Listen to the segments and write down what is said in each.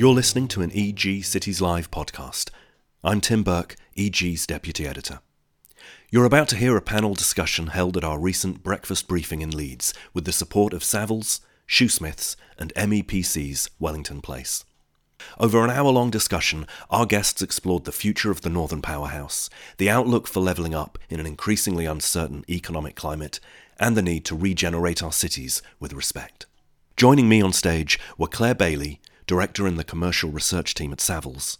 You're listening to an EG Cities Live podcast. I'm Tim Burke, EG's deputy editor. You're about to hear a panel discussion held at our recent breakfast briefing in Leeds with the support of Savills, Shoosmiths, and MEPC's Wellington Place. Over an hour long discussion, our guests explored the future of the Northern Powerhouse, the outlook for levelling up in an increasingly uncertain economic climate, and the need to regenerate our cities with respect. Joining me on stage were Claire Bailey, Director in the Commercial Research Team at Savills,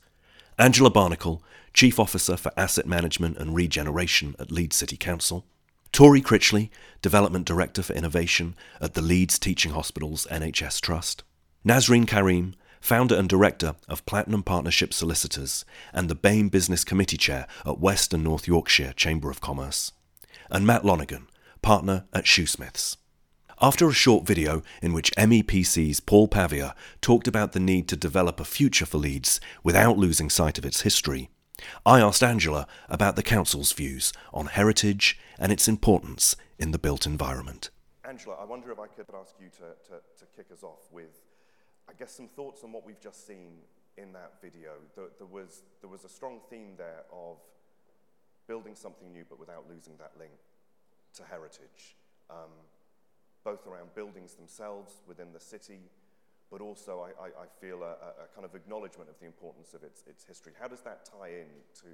Angela Barnacle, Chief Officer for Asset Management and Regeneration at Leeds City Council, Tori Critchley, Development Director for Innovation at the Leeds Teaching Hospitals NHS Trust, Nazreen Karim, founder and director of Platinum Partnership Solicitors and the BAME Business Committee Chair at West and North Yorkshire Chamber of Commerce, and Matt Lonergan, partner at Shoosmiths. After a short video in which MEPC's Paul Pavia talked about the need to develop a future for Leeds without losing sight of its history, I asked Angela about the Council's views on heritage and its importance in the built environment. Angela, I wonder if I could ask you to, to, to kick us off with I guess some thoughts on what we've just seen in that video. There, there, was, there was a strong theme there of building something new but without losing that link to heritage, um, both around buildings themselves within the city, but also I, I, I feel a, a, kind of acknowledgement of the importance of its, its history. How does that tie in to,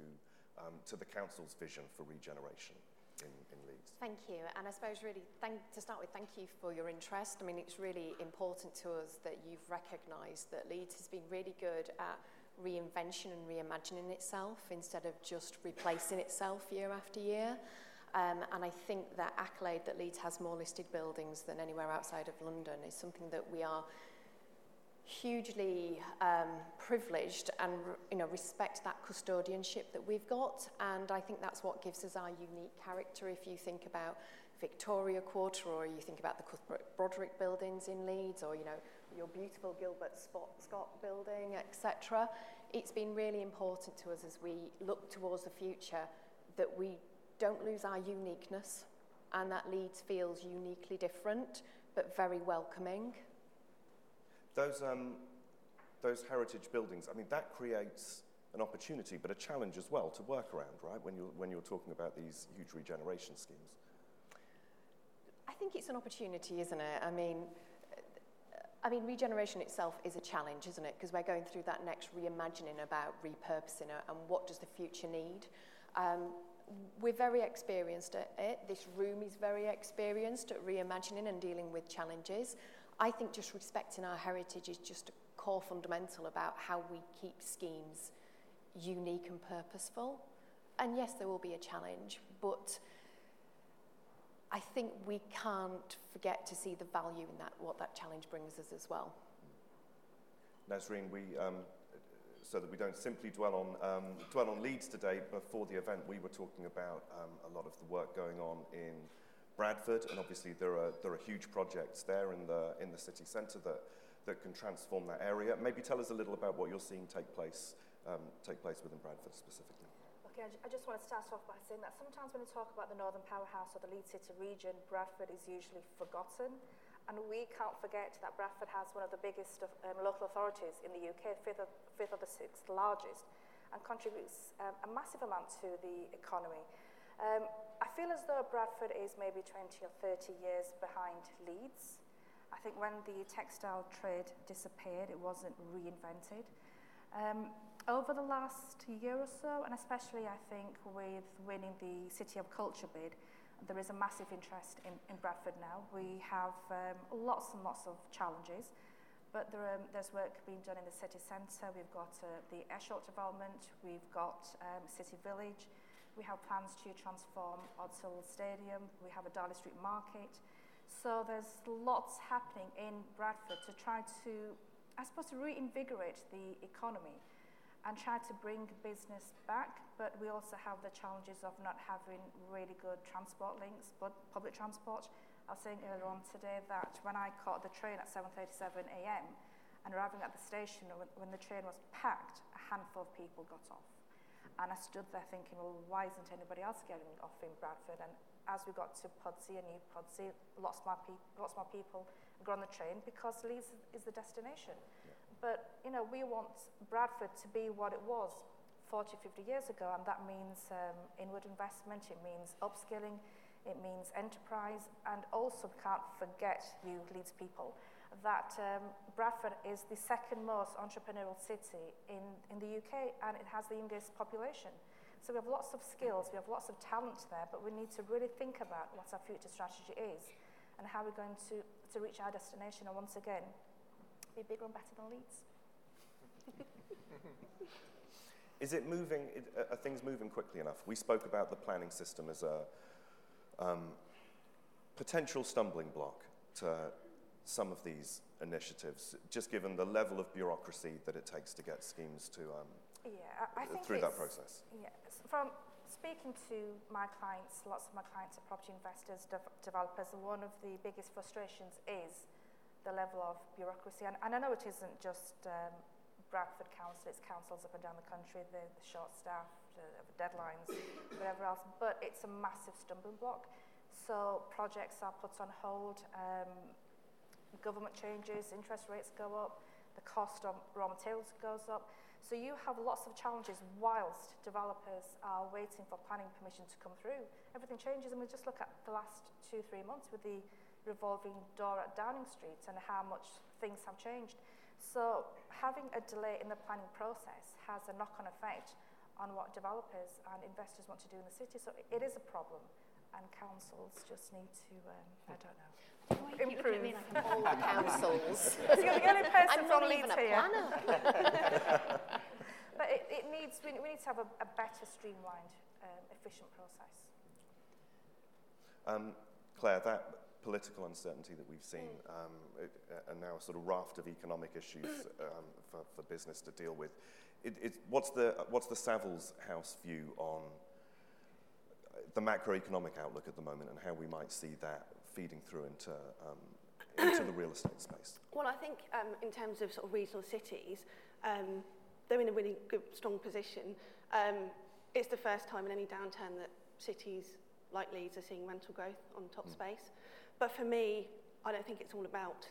um, to the council's vision for regeneration? in, in Leeds. Thank you. And I suppose really, thank, to start with, thank you for your interest. I mean, it's really important to us that you've recognised that Leeds has been really good at reinvention and reimagining itself instead of just replacing itself year after year. Um, and I think that accolade that Leeds has more listed buildings than anywhere outside of London is something that we are hugely um, privileged and you know respect that custodianship that we've got. And I think that's what gives us our unique character. If you think about Victoria Quarter or you think about the Cuthbert Brodrick buildings in Leeds or you know your beautiful Gilbert Scott building etc it's been really important to us as we look towards the future that we don't lose our uniqueness and that Leeds feels uniquely different but very welcoming those, um, those heritage buildings, I mean, that creates an opportunity, but a challenge as well to work around, right, when you're, when you're talking about these huge regeneration schemes. I think it's an opportunity, isn't it? I mean, I mean, regeneration itself is a challenge, isn't it? Because we're going through that next reimagining about repurposing it and what does the future need. Um, we're very experienced at it. This room is very experienced at reimagining and dealing with challenges. I think just respecting our heritage is just a core fundamental about how we keep schemes unique and purposeful. And yes, there will be a challenge, but I think we can't forget to see the value in that, what that challenge brings us as well. Nazreen, we, um, so that we don't simply dwell on, um, dwell on Leeds today, before the event we were talking about um, a lot of the work going on in Bradford, and obviously there are, there are huge projects there in the, in the city centre that, that can transform that area. Maybe tell us a little about what you're seeing take place, um, take place within Bradford specifically. Okay, I just want to start off by saying that sometimes when we talk about the Northern Powerhouse or the Leeds City region, Bradford is usually forgotten. And we can't forget that Bradford has one of the biggest of, um, local authorities in the UK, fifth, fifth of the sixth largest, and contributes um, a massive amount to the economy. Um, I feel as though Bradford is maybe 20 or 30 years behind Leeds. I think when the textile trade disappeared, it wasn't reinvented. Um, over the last year or so, and especially I think with winning the City of Culture bid, there is a massive interest in, in Bradford now. We have um, lots and lots of challenges, but there, um, there's work being done in the city centre. We've got uh, the Esholt development, we've got um, City Village, We have plans to transform Odsal Stadium. We have a Darley Street Market. So there's lots happening in Bradford to try to, I suppose, to reinvigorate the economy and try to bring business back. But we also have the challenges of not having really good transport links, but public transport. I was saying earlier on today that when I caught the train at 7.37 a.m. and arriving at the station when, when the train was packed, a handful of people got off. And I stood there thinking, well, why isn't anybody else getting off in Bradford? And as we got to Pudsey, a new Pudsey, lots more, pe lots more people got on the train because Leeds is the destination. Yeah. But you know, we want Bradford to be what it was 40, 50 years ago, and that means um, inward investment, it means upskilling, it means enterprise, and also we can't forget you Leeds people that um, Bradford is the second most entrepreneurial city in, in the UK and it has the youngest population. So we have lots of skills, we have lots of talent there, but we need to really think about what our future strategy is and how we're going to, to reach our destination and once again, be bigger and better than Leeds. is it moving, are things moving quickly enough? We spoke about the planning system as a um, potential stumbling block to some of these initiatives, just given the level of bureaucracy that it takes to get schemes to um, yeah, I think through that process. Yeah, from speaking to my clients, lots of my clients are property investors, de developers, and one of the biggest frustrations is the level of bureaucracy. And, and I know it isn't just um, Bradford Council, it's councils up and down the country, the, the short staff, the deadlines, whatever else, but it's a massive stumbling block. So projects are put on hold, um, government changes, interest rates go up, the cost of raw materials goes up. So you have lots of challenges whilst developers are waiting for planning permission to come through. Everything changes and we just look at the last two, three months with the revolving door at Downing Street and how much things have changed. So having a delay in the planning process has a knock-on effect on what developers and investors want to do in the city. So it is a problem and councils just need to, um, I don't know. Why you improve. at me like I'm all the councils. You're the only person I'm from not Leeds even a here. planner. but it, it needs, we, we need to have a, a better streamlined, um, efficient process. Um, Claire, that political uncertainty that we've seen um, it, uh, and now a sort of raft of economic issues um, for, for business to deal with. It, it, what's, the, what's the Savills House view on the macroeconomic outlook at the moment and how we might see that feeding through into, um, into the real estate space? Well, I think um, in terms of sort of regional cities, um, they're in a really good, strong position. Um, it's the first time in any downturn that cities like Leeds are seeing rental growth on top mm. space. But for me, I don't think it's all about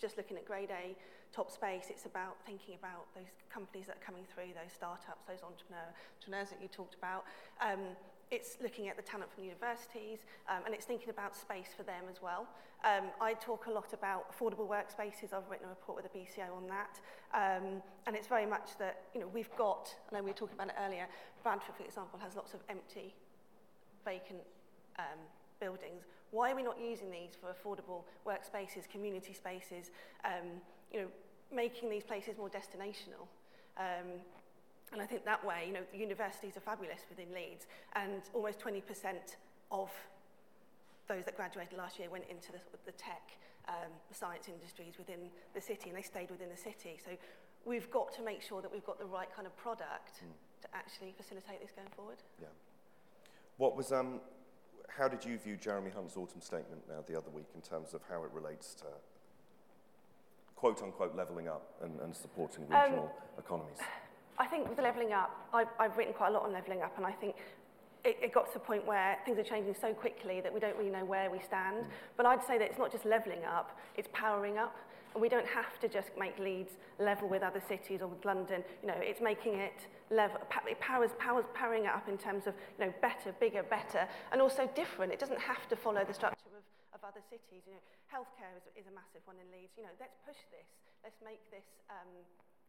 just looking at grade A top space. It's about thinking about those companies that are coming through, those startups, those entrepreneur, entrepreneurs that you talked about. Um, it's looking at the talent from universities um, and it's thinking about space for them as well. Um, I talk a lot about affordable workspaces. I've written a report with the BCO on that. Um, and it's very much that, you know, we've got, I know we were talking about it earlier, Bradford, for example, has lots of empty, vacant um, buildings. Why are we not using these for affordable workspaces, community spaces, um, you know, making these places more destinational? Um, And I think that way, you know, the universities are fabulous within Leeds, and almost 20% of those that graduated last year went into the, the tech, um, science industries within the city, and they stayed within the city. So we've got to make sure that we've got the right kind of product mm. to actually facilitate this going forward. Yeah. What was um, how did you view Jeremy Hunt's autumn statement now the other week in terms of how it relates to quote unquote levelling up and, and supporting um, regional um, economies? I think with levelling up, I've, I've written quite a lot on levelling up, and I think it, it got to the point where things are changing so quickly that we don't really know where we stand. But I'd say that it's not just levelling up, it's powering up. And we don't have to just make Leeds level with other cities or with London. You know, it's making it level, it powers, powers, powering it up in terms of, you know, better, bigger, better, and also different. It doesn't have to follow the structure of, of other cities. You know, healthcare is, is a massive one in Leeds. You know, let's push this. Let's make this um,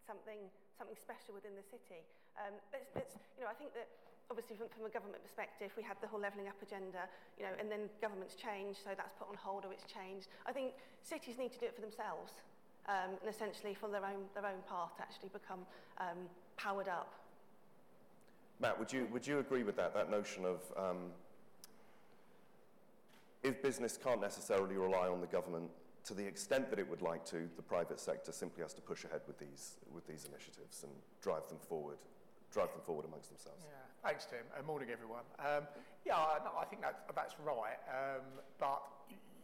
something, something special within the city. Um, it's, it's, you know, I think that obviously from, from a government perspective, we had the whole levelling up agenda, you know, and then governments change, so that's put on hold or it's changed. I think cities need to do it for themselves um, and essentially for their own, their own path to actually become um, powered up. Matt, would you, would you agree with that, that notion of um, if business can't necessarily rely on the government to the extent that it would like to, the private sector simply has to push ahead with these, with these initiatives and drive them forward, drive them forward amongst themselves. Yeah. Thanks, Tim. Uh, morning, everyone. Um, yeah, no, I think that, that's right, um, but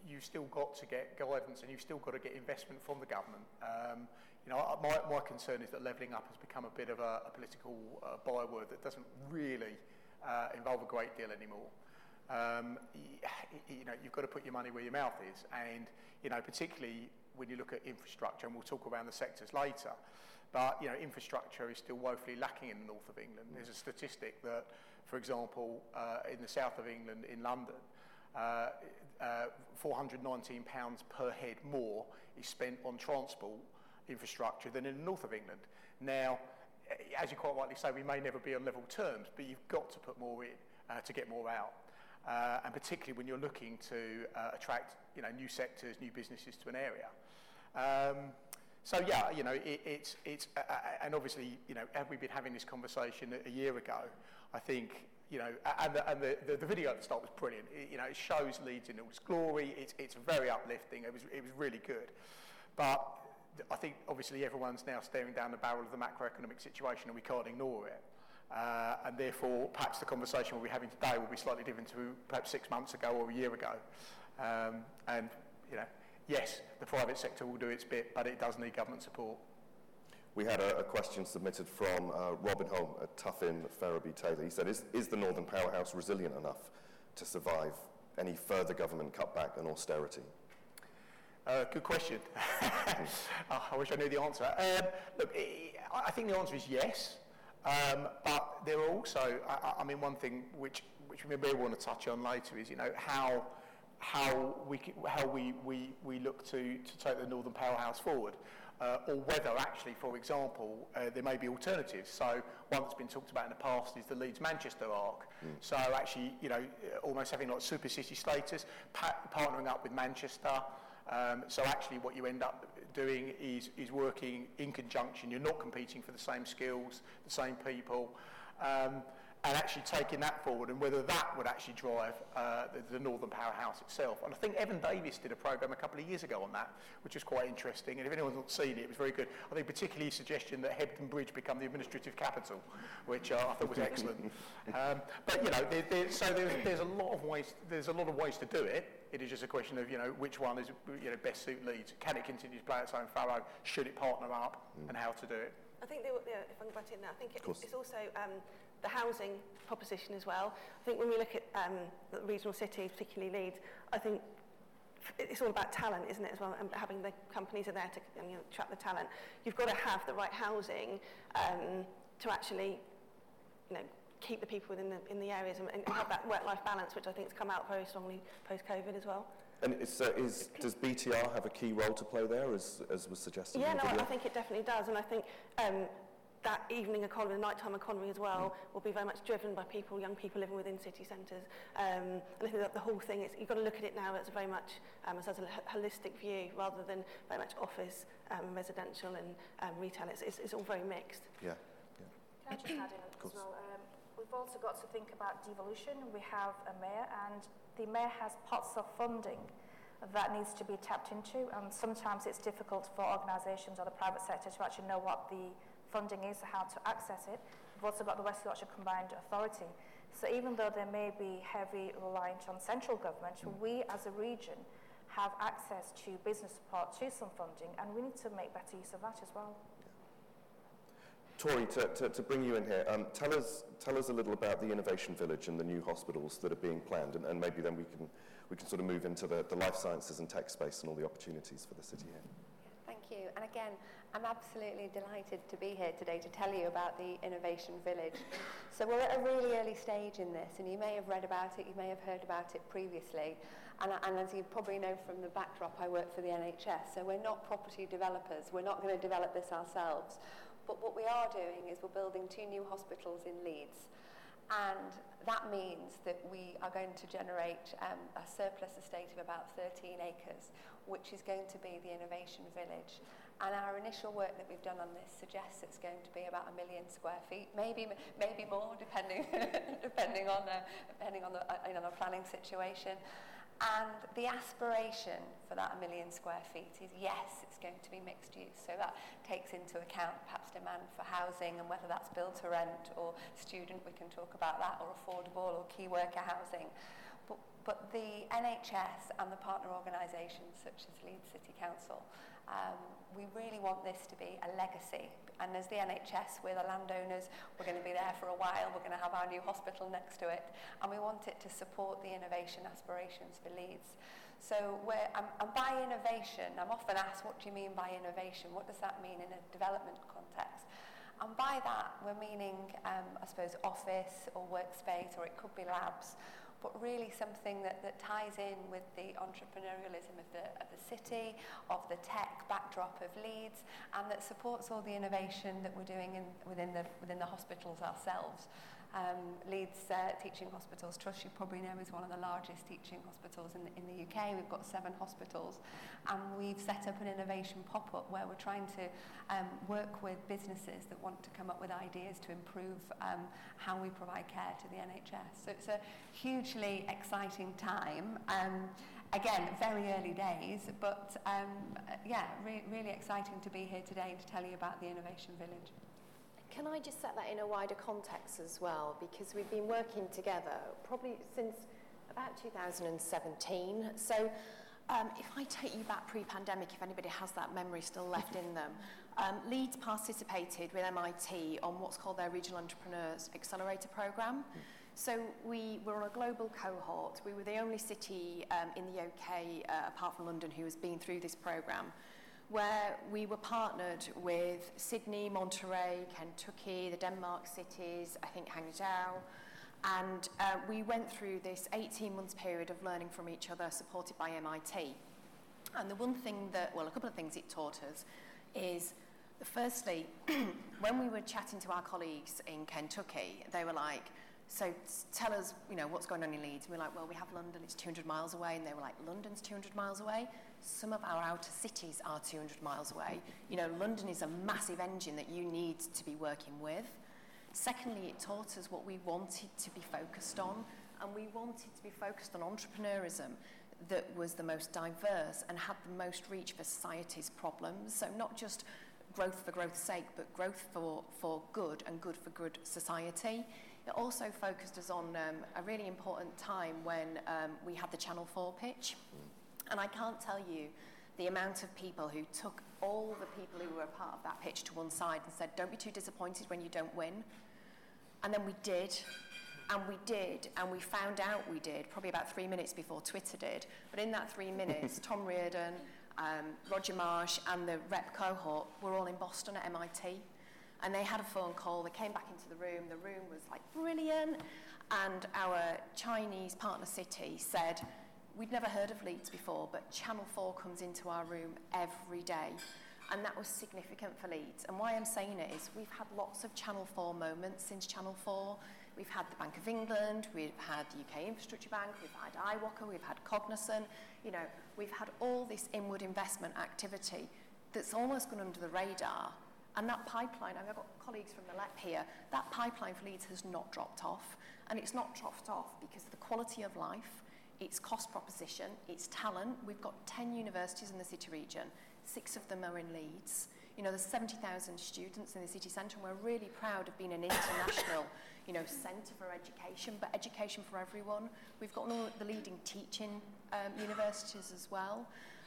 you've still got to get guidance and you've still got to get investment from the government. Um, you know, my, my concern is that levelling up has become a bit of a, a political uh, byword that doesn't really uh, involve a great deal anymore. Um, you know, you've got to put your money where your mouth is, and you know, particularly when you look at infrastructure, and we'll talk around the sectors later, but you know, infrastructure is still woefully lacking in the north of England. There's a statistic that, for example, uh, in the south of England, in London, uh, uh, 419 pounds per head more is spent on transport infrastructure than in the north of England. Now, as you quite rightly say, we may never be on level terms, but you've got to put more in uh, to get more out. Uh, and particularly when you're looking to uh, attract you know, new sectors, new businesses to an area. Um, so yeah, you know, it, it's, it's uh, and obviously, you know, have we been having this conversation a, a year ago? I think, you know, and the, and the, the, the video at the start was brilliant. It, you know, it shows Leeds in all its glory. It's, it's very uplifting. It was, it was really good. But I think obviously everyone's now staring down the barrel of the macroeconomic situation and we can't ignore it. Uh, and therefore, perhaps the conversation we'll be having today will be slightly different to perhaps six months ago or a year ago. Um, and, you know, yes, the private sector will do its bit, but it does need government support. We had a, a question submitted from uh, Robin Holm at Tuffin Ferraby Taylor. He said, is, is the Northern Powerhouse resilient enough to survive any further government cutback and austerity? Uh, good question. I wish I knew the answer. Um, look, I think the answer is yes. Um, but there are also, I, I mean, one thing which, which we may want to touch on later is, you know, how, how, we, how we, we, we look to, to take the Northern Powerhouse forward. Uh, or whether actually, for example, uh, there may be alternatives. So one that's been talked about in the past is the Leeds-Manchester arc. Mm. So actually, you know, almost having like super city status, partnering up with Manchester. Um, so actually what you end up doing is, is working in conjunction. You're not competing for the same skills, the same people. Um, and actually taking that forward and whether that would actually drive uh, the, the Northern Powerhouse itself. And I think Evan Davis did a programme a couple of years ago on that, which was quite interesting. And if anyone's not seen it, it was very good. I think particularly his suggestion that Hebden Bridge become the administrative capital, which uh, I thought was excellent. um, but you know, there, there, so there's, there's a lot of ways. There's a lot of ways to do it. It is just a question of you know which one is you know best suit Leeds. Can it continue to play its own furrow? Should it partner up? Mm. And how to do it? I think they, yeah, if I can butt in there, I think it, it's also um, the housing proposition as well. I think when we look at um, the regional cities, particularly Leeds, I think it's all about talent, isn't it, as well, and having the companies are there to you know, attract the talent. You've got to have the right housing um, to actually, you know, keep the people within the, in the areas and, and have that work-life balance, which I think has come out very strongly post-COVID as well. And is, is, does BTR have a key role to play there, as, as was suggested? Yeah, no, I think it definitely does. And I think um, that evening economy, the nighttime economy as well, mm. will be very much driven by people, young people living within city centres. Um, and I think that the whole thing is, you've got to look at it now as very much um, as, as a holistic view rather than very much office, um, residential and um, retail. It's, it's, it's all very mixed. Yeah. yeah. Can I just add in as well? Um, we've also got to think about devolution. We have a mayor and the mayor has pots of funding that needs to be tapped into and sometimes it's difficult for organisations or the private sector to actually know what the funding is, how to access it. We've also got the West Yorkshire Combined Authority. So even though there may be heavy reliance on central government, mm. we as a region have access to business support, to some funding, and we need to make better use of that as well. Tori, to, to, to bring you in here, um, tell, us, tell us a little about the Innovation Village and the new hospitals that are being planned, and, and maybe then we can, we can sort of move into the, the life sciences and tech space and all the opportunities for the city here. Thank you. And again, I'm absolutely delighted to be here today to tell you about the Innovation Village. So we're at a really early stage in this, and you may have read about it, you may have heard about it previously. And, and as you probably know from the backdrop, I work for the NHS, so we're not property developers. We're not going to develop this ourselves. But what we are doing is we're building two new hospitals in Leeds. And that means that we are going to generate um, a surplus estate of about 13 acres, which is going to be the innovation village. And our initial work that we've done on this suggests it's going to be about a million square feet, maybe maybe more, depending depending on the depending on the uh, you know, the planning situation. And the aspiration for that a million square feet is yes, it's going to be mixed use. So that takes into account perhaps demand for housing and whether that's built to rent or student, we can talk about that, or affordable or key worker housing. But, but the NHS and the partner organisations such as Leeds City Council, um, we really want this to be a legacy And as the NHS, we're the landowners, we're going to be there for a while, we're going to have our new hospital next to it, and we want it to support the innovation aspirations for Leeds. So we're, and, and by innovation, I'm often asked, what do you mean by innovation? What does that mean in a development context? And by that, we're meaning, um, I suppose, office or workspace, or it could be labs, but really something that, that ties in with the entrepreneurialism of the, of the city, of the tech backdrop of Leeds, and that supports all the innovation that we're doing in, within, the, within the hospitals ourselves. Um, Leeds uh, Teaching Hospitals Trust, you probably know, is one of the largest teaching hospitals in, in the UK. We've got seven hospitals, and we've set up an innovation pop-up where we're trying to um, work with businesses that want to come up with ideas to improve um, how we provide care to the NHS. So it's a hugely exciting time. Um, again, very early days, but um, yeah, re really exciting to be here today and to tell you about the Innovation Village. Can I just set that in a wider context as well? Because we've been working together probably since about 2017. So um, if I take you back pre-pandemic, if anybody has that memory still left in them, um, Leeds participated with MIT on what's called their Regional Entrepreneurs Accelerator Programme. So we were on a global cohort. We were the only city um, in the UK, uh, apart from London, who has been through this programme where we were partnered with Sydney, Monterey, Kentucky, the Denmark cities, I think Hangzhou, and uh, we went through this 18 months period of learning from each other supported by MIT. And the one thing that, well, a couple of things it taught us is, firstly, when we were chatting to our colleagues in Kentucky, they were like, so tell us, you know, what's going on in Leeds. And we're like, well, we have London, it's 200 miles away. And they were like, London's 200 miles away? Some of our outer cities are 200 miles away. You know, London is a massive engine that you need to be working with. Secondly, it taught us what we wanted to be focused on, and we wanted to be focused on entrepreneurism that was the most diverse and had the most reach for society's problems. So not just growth for growth's sake, but growth for, for good and good for good society. It also focused us on um, a really important time when um, we had the Channel 4 pitch. And I can't tell you the amount of people who took all the people who were a part of that pitch to one side and said, don't be too disappointed when you don't win. And then we did, and we did, and we found out we did, probably about three minutes before Twitter did. But in that three minutes, Tom Riordan, um, Roger Marsh, and the rep cohort were all in Boston at MIT. And they had a phone call, they came back into the room, the room was like brilliant. And our Chinese partner city said, We'd never heard of Leeds before, but Channel 4 comes into our room every day. And that was significant for Leeds. And why I'm saying it is we've had lots of Channel 4 moments since Channel 4. We've had the Bank of England, we've had the UK Infrastructure Bank, we've had iWalker, we've had Cognizant. You know, we've had all this inward investment activity that's almost gone under the radar. And that pipeline, I've got colleagues from the LEP here, that pipeline for Leeds has not dropped off. And it's not dropped off because of the quality of life its cost proposition, its talent. We've got 10 universities in the city region, six of them are in Leeds. You know, there's 70,000 students in the city centre, and we're really proud of being an international, you know, centre for education, but education for everyone. We've got all the leading teaching um, universities as well.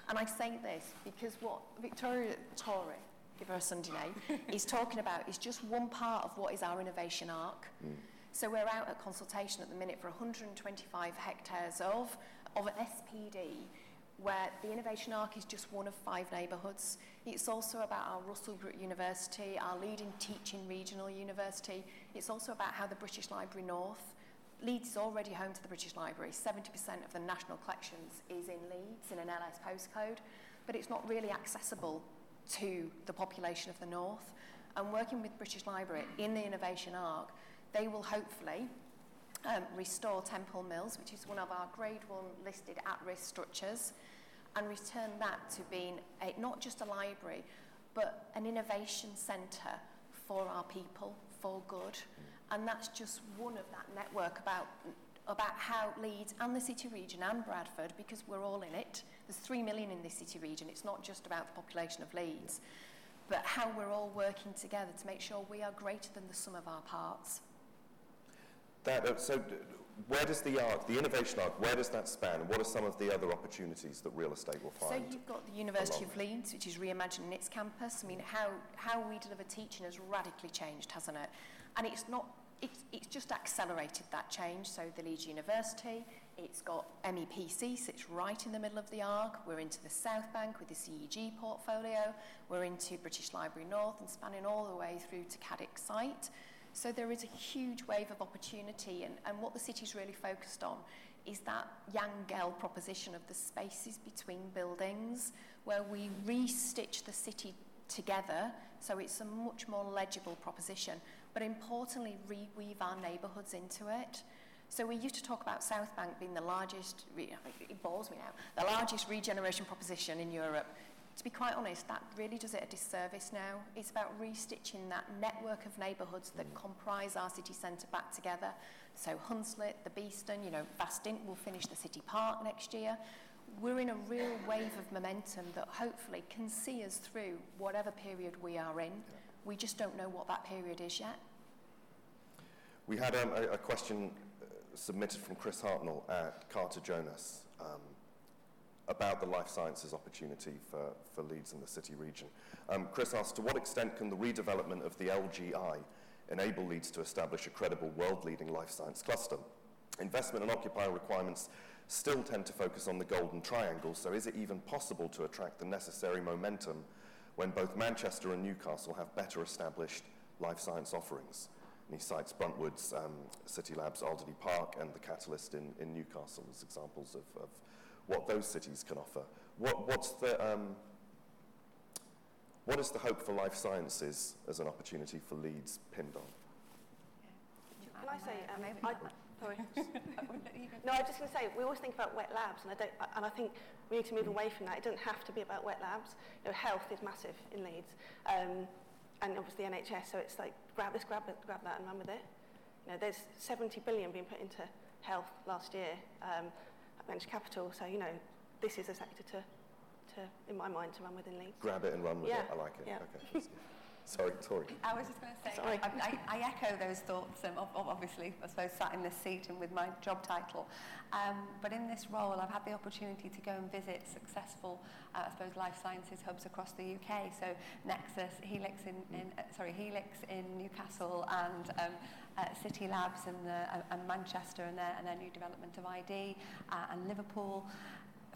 And I say this because what Victoria Tory, give her a Sunday name, is talking about is just one part of what is our innovation arc. Mm. So we're out at consultation at the minute for 125 hectares of, of an SPD where the Innovation Arc is just one of five neighbourhoods. It's also about our Russell Group University, our leading teaching regional university. It's also about how the British Library North, Leeds is already home to the British Library. 70% of the national collections is in Leeds in an LS postcode, but it's not really accessible to the population of the North. And working with British Library in the Innovation Arc, They will hopefully um, restore Temple Mills, which is one of our Grade 1 listed at-risk structures, and return that to being a, not just a library, but an innovation centre for our people, for good. And that's just one of that network about about how Leeds and the city region and Bradford, because we're all in it, there's three million in this city region, it's not just about the population of Leeds, but how we're all working together to make sure we are greater than the sum of our parts. That, uh, so where does the arc, the innovation arc, where does that span? What are some of the other opportunities that real estate will find? So you've got the University of Leeds, which is reimagining its campus. I mean, how, how we deliver teaching has radically changed, hasn't it? And it's not it's, it's just accelerated that change. So the Leeds University, it's got MEPC sits right in the middle of the arc. We're into the South Bank with the CEG portfolio. We're into British Library North and spanning all the way through to Caddick site. So there is a huge wave of opportunity and, and what the city's really focused on is that Jan Gehl proposition of the spaces between buildings where we re-stitch the city together so it's a much more legible proposition but importantly reweave our neighbourhoods into it. So we used to talk about South Bank being the largest, it bores me now, the largest regeneration proposition in Europe to be quite honest, that really does it a disservice now. It's about restitching that network of neighbourhoods that comprise our city centre back together. So Hunslet, the Beeston, you know, Vastint will finish the city park next year. We're in a real wave of momentum that hopefully can see us through whatever period we are in. We just don't know what that period is yet. We had um, a, a question uh, submitted from Chris Hartnell at Carter Jonas. Um, about the life sciences opportunity for, for Leeds and the city region. Um, Chris asked, to what extent can the redevelopment of the LGI enable Leeds to establish a credible world-leading life science cluster? Investment and occupier requirements still tend to focus on the golden triangle, so is it even possible to attract the necessary momentum when both Manchester and Newcastle have better established life science offerings? And he cites Bruntwood's um, City Labs Alderley Park and the Catalyst in, in Newcastle as examples of, of what those cities can offer. What, what's the, um, what is the hope for life sciences as an opportunity for Leeds pinned on? Can I say, um, I, sorry. no, I was just going to say, we always think about wet labs, and I, don't, and I think we need to move away from that. It doesn't have to be about wet labs. You know, health is massive in Leeds, um, and obviously NHS, so it's like, grab this, grab, it, grab that, and run with it. You know, there's 70 billion being put into health last year. Um, venture capital. So, you know, this is a sector to, to in my mind, to run within Leeds. Grab it and run with yeah. it. I like it. Yeah. Okay. Sorry, Tori. I was just going to say, Sorry. I, I, I echo those thoughts, um, of, of obviously, I suppose, sat in this seat and with my job title. Um, but in this role, I've had the opportunity to go and visit successful, uh, I suppose, life sciences hubs across the UK. So Nexus, Helix in, in uh, sorry, Helix in Newcastle and um, uh, City Labs and, the, uh, and Manchester and their, and their new development of ID uh, and Liverpool.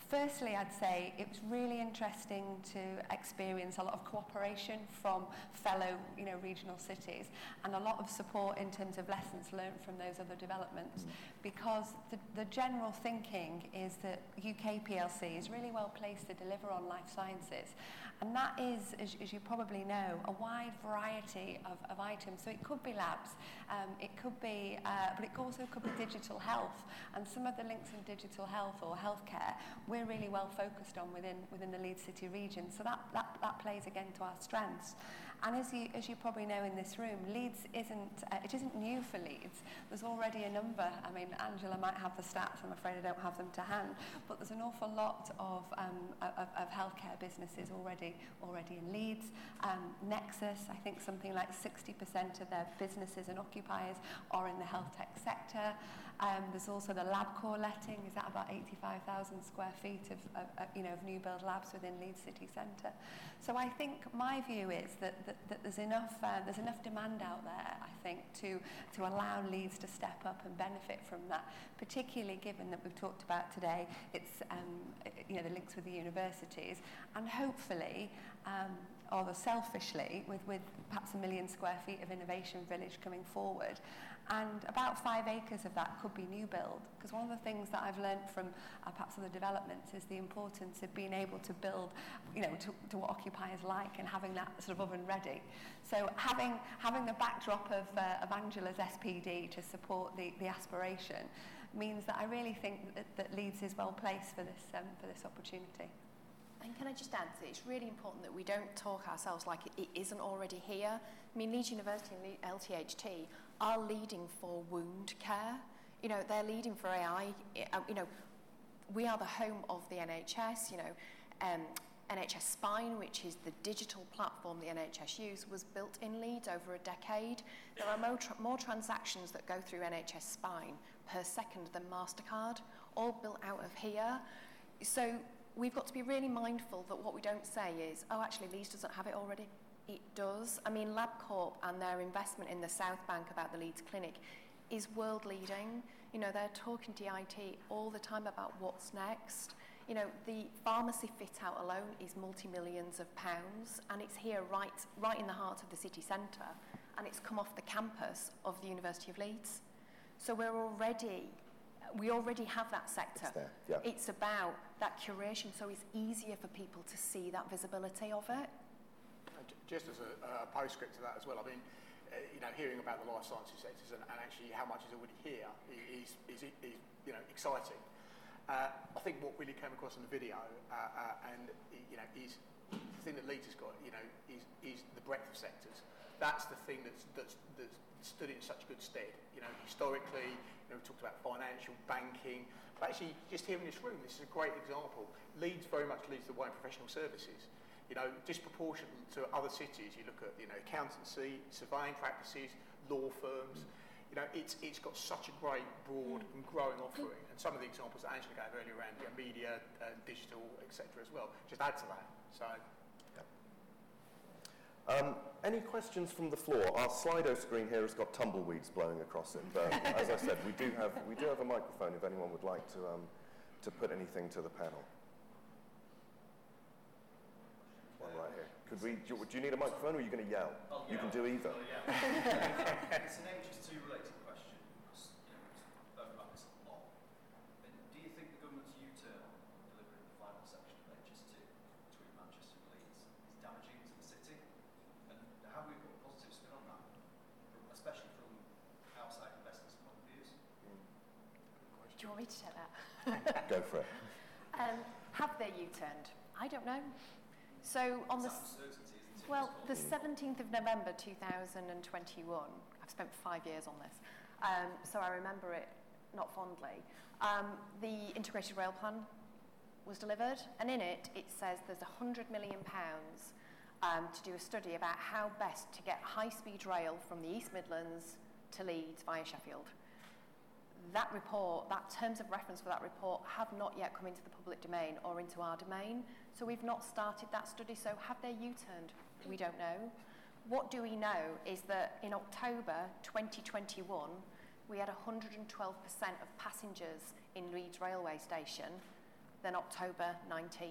Firstly, I'd say it was really interesting to experience a lot of cooperation from fellow you know, regional cities and a lot of support in terms of lessons learned from those other developments mm. because the, the general thinking is that UK PLC is really well placed to deliver on life sciences and that is, as, as you probably know, a wide variety of, of items. So it could be labs, um, it could be, uh, but it also could be digital health. And some of the links in digital health or healthcare, we're really well focused on within, within the Leeds City region. So that, that, that plays again to our strengths. And as you, as you probably know in this room, Leeds isn't, uh, it isn't new for Leeds. There's already a number, I mean, Angela might have the stats, I'm afraid I don't have them to hand, but there's an awful lot of, um, of, of healthcare businesses already, already in Leeds. Um, Nexus, I think something like 60% of their businesses and occupiers are in the health tech sector. Um, there's also the LabCorp letting, is that about 85,000 square feet of, of, of, you know, of new build labs within Leeds City Centre. So I think my view is that, that, that there's, enough, uh, there's enough demand out there, I think, to, to allow Leeds to step up and benefit from that, particularly given that we've talked about today, it's um, you know, the links with the universities, and hopefully, um, or selfishly, with, with perhaps a million square feet of innovation village coming forward, And about five acres of that could be new build. Because one of the things that I've learned from uh, perhaps other developments is the importance of being able to build, you know, to, to what occupiers like and having that sort of oven ready. So having, having the backdrop of, uh, of Angela's SPD to support the, the aspiration means that I really think that, that Leeds is well placed for this, um, for this opportunity. And can I just add that it's really important that we don't talk ourselves like it, it isn't already here. I mean, Leeds University and LTHT are leading for wound care. You know, they're leading for AI. Uh, you know, we are the home of the NHS. You know, um, NHS Spine, which is the digital platform the NHS use, was built in Leeds over a decade. There are more, tra more transactions that go through NHS Spine per second than MasterCard, all built out of here. So we've got to be really mindful that what we don't say is, oh, actually, Leeds doesn't have it already. It does. I mean, LabCorp and their investment in the South Bank about the Leeds Clinic is world leading. You know, they're talking to IT all the time about what's next. You know, the pharmacy fit out alone is multi-millions of pounds and it's here right, right in the heart of the city centre and it's come off the campus of the University of Leeds. So we're already, we already have that sector. It's there, yeah. It's about that curation so it's easier for people to see that visibility of it. Just as a, a postscript to that as well, I mean, uh, you know, hearing about the life sciences sectors and, and actually how much is already here is, is, is you know, exciting. Uh, I think what really came across in the video uh, uh, and you know is the thing that Leeds has got you know is, is the breadth of sectors. That's the thing that's, that's, that's stood in such good stead. You know, historically, you know, we talked about financial, banking, but actually just here in this room, this is a great example. Leeds very much leads the way in professional services. You know, disproportionate to other cities, you look at, you know, accountancy, surveying practices, law firms, you know, it's, it's got such a great, broad and growing offering. And some of the examples that Angela gave earlier around you know, media, uh, digital, etc. as well, just add to that. So. Um, any questions from the floor? Our Slido screen here has got tumbleweeds blowing across it. But as I said, we do have, we do have a microphone if anyone would like to, um, to put anything to the panel. One right here. Could we, do, do you need a microphone or are you going to yell? Oh, you can do either. Oh, yeah. it's an HS2 related question because you know, it's overlapping a lot. And do you think the government's U-turn on delivering the final section of HS2 between Manchester and Leeds is damaging to the city? And how have we got a positive spin on that, especially from outside investors' point of views? Do you want me to take that? Go for it. Um, have they U-turned? I don't know. So on the well, the 17th of November 2021, I've spent five years on this, um, so I remember it not fondly. Um, the integrated rail plan was delivered, and in it, it says there's 100 million pounds um, to do a study about how best to get high-speed rail from the East Midlands to Leeds via Sheffield. That report, that terms of reference for that report have not yet come into the public domain or into our domain, so we've not started that study. So have they U-turned? We don't know. What do we know is that in October 2021, we had 112% of passengers in Leeds railway station than October 19.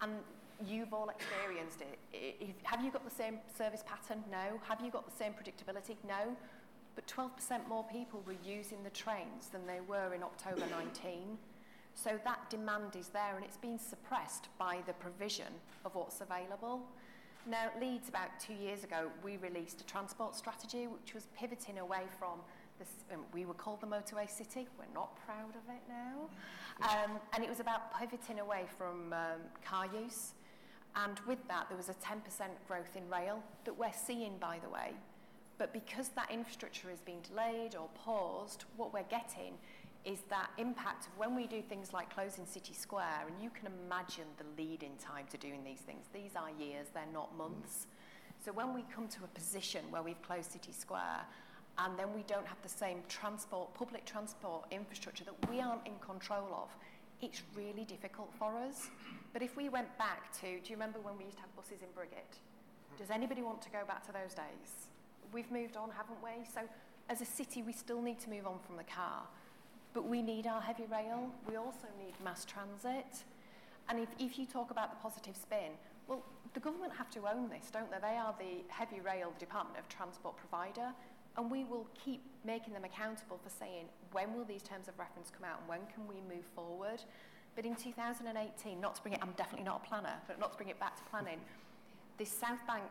And you've all experienced it. Have you got the same service pattern? No. Have you got the same predictability? No. But 12% more people were using the trains than they were in October 19. So that demand is there and it's been suppressed by the provision of what's available. Now, Leeds, about two years ago, we released a transport strategy which was pivoting away from this, um, we were called the motorway city. We're not proud of it now. Um, and it was about pivoting away from um, car use. And with that, there was a 10% growth in rail that we're seeing, by the way. But because that infrastructure is being delayed or paused, what we're getting is that impact of when we do things like closing City Square, and you can imagine the lead-in time to doing these things. These are years, they're not months. So when we come to a position where we've closed City Square, and then we don't have the same transport, public transport infrastructure that we aren't in control of, it's really difficult for us. But if we went back to, do you remember when we used to have buses in Briggate? Does anybody want to go back to those days? We've moved on, haven't we? So as a city, we still need to move on from the car. But we need our heavy rail. We also need mass transit. And if, if you talk about the positive spin, well, the government have to own this, don't they? They are the heavy rail Department of Transport provider. And we will keep making them accountable for saying, when will these terms of reference come out and when can we move forward? But in 2018, not to bring it, I'm definitely not a planner, but not to bring it back to planning, this South Bank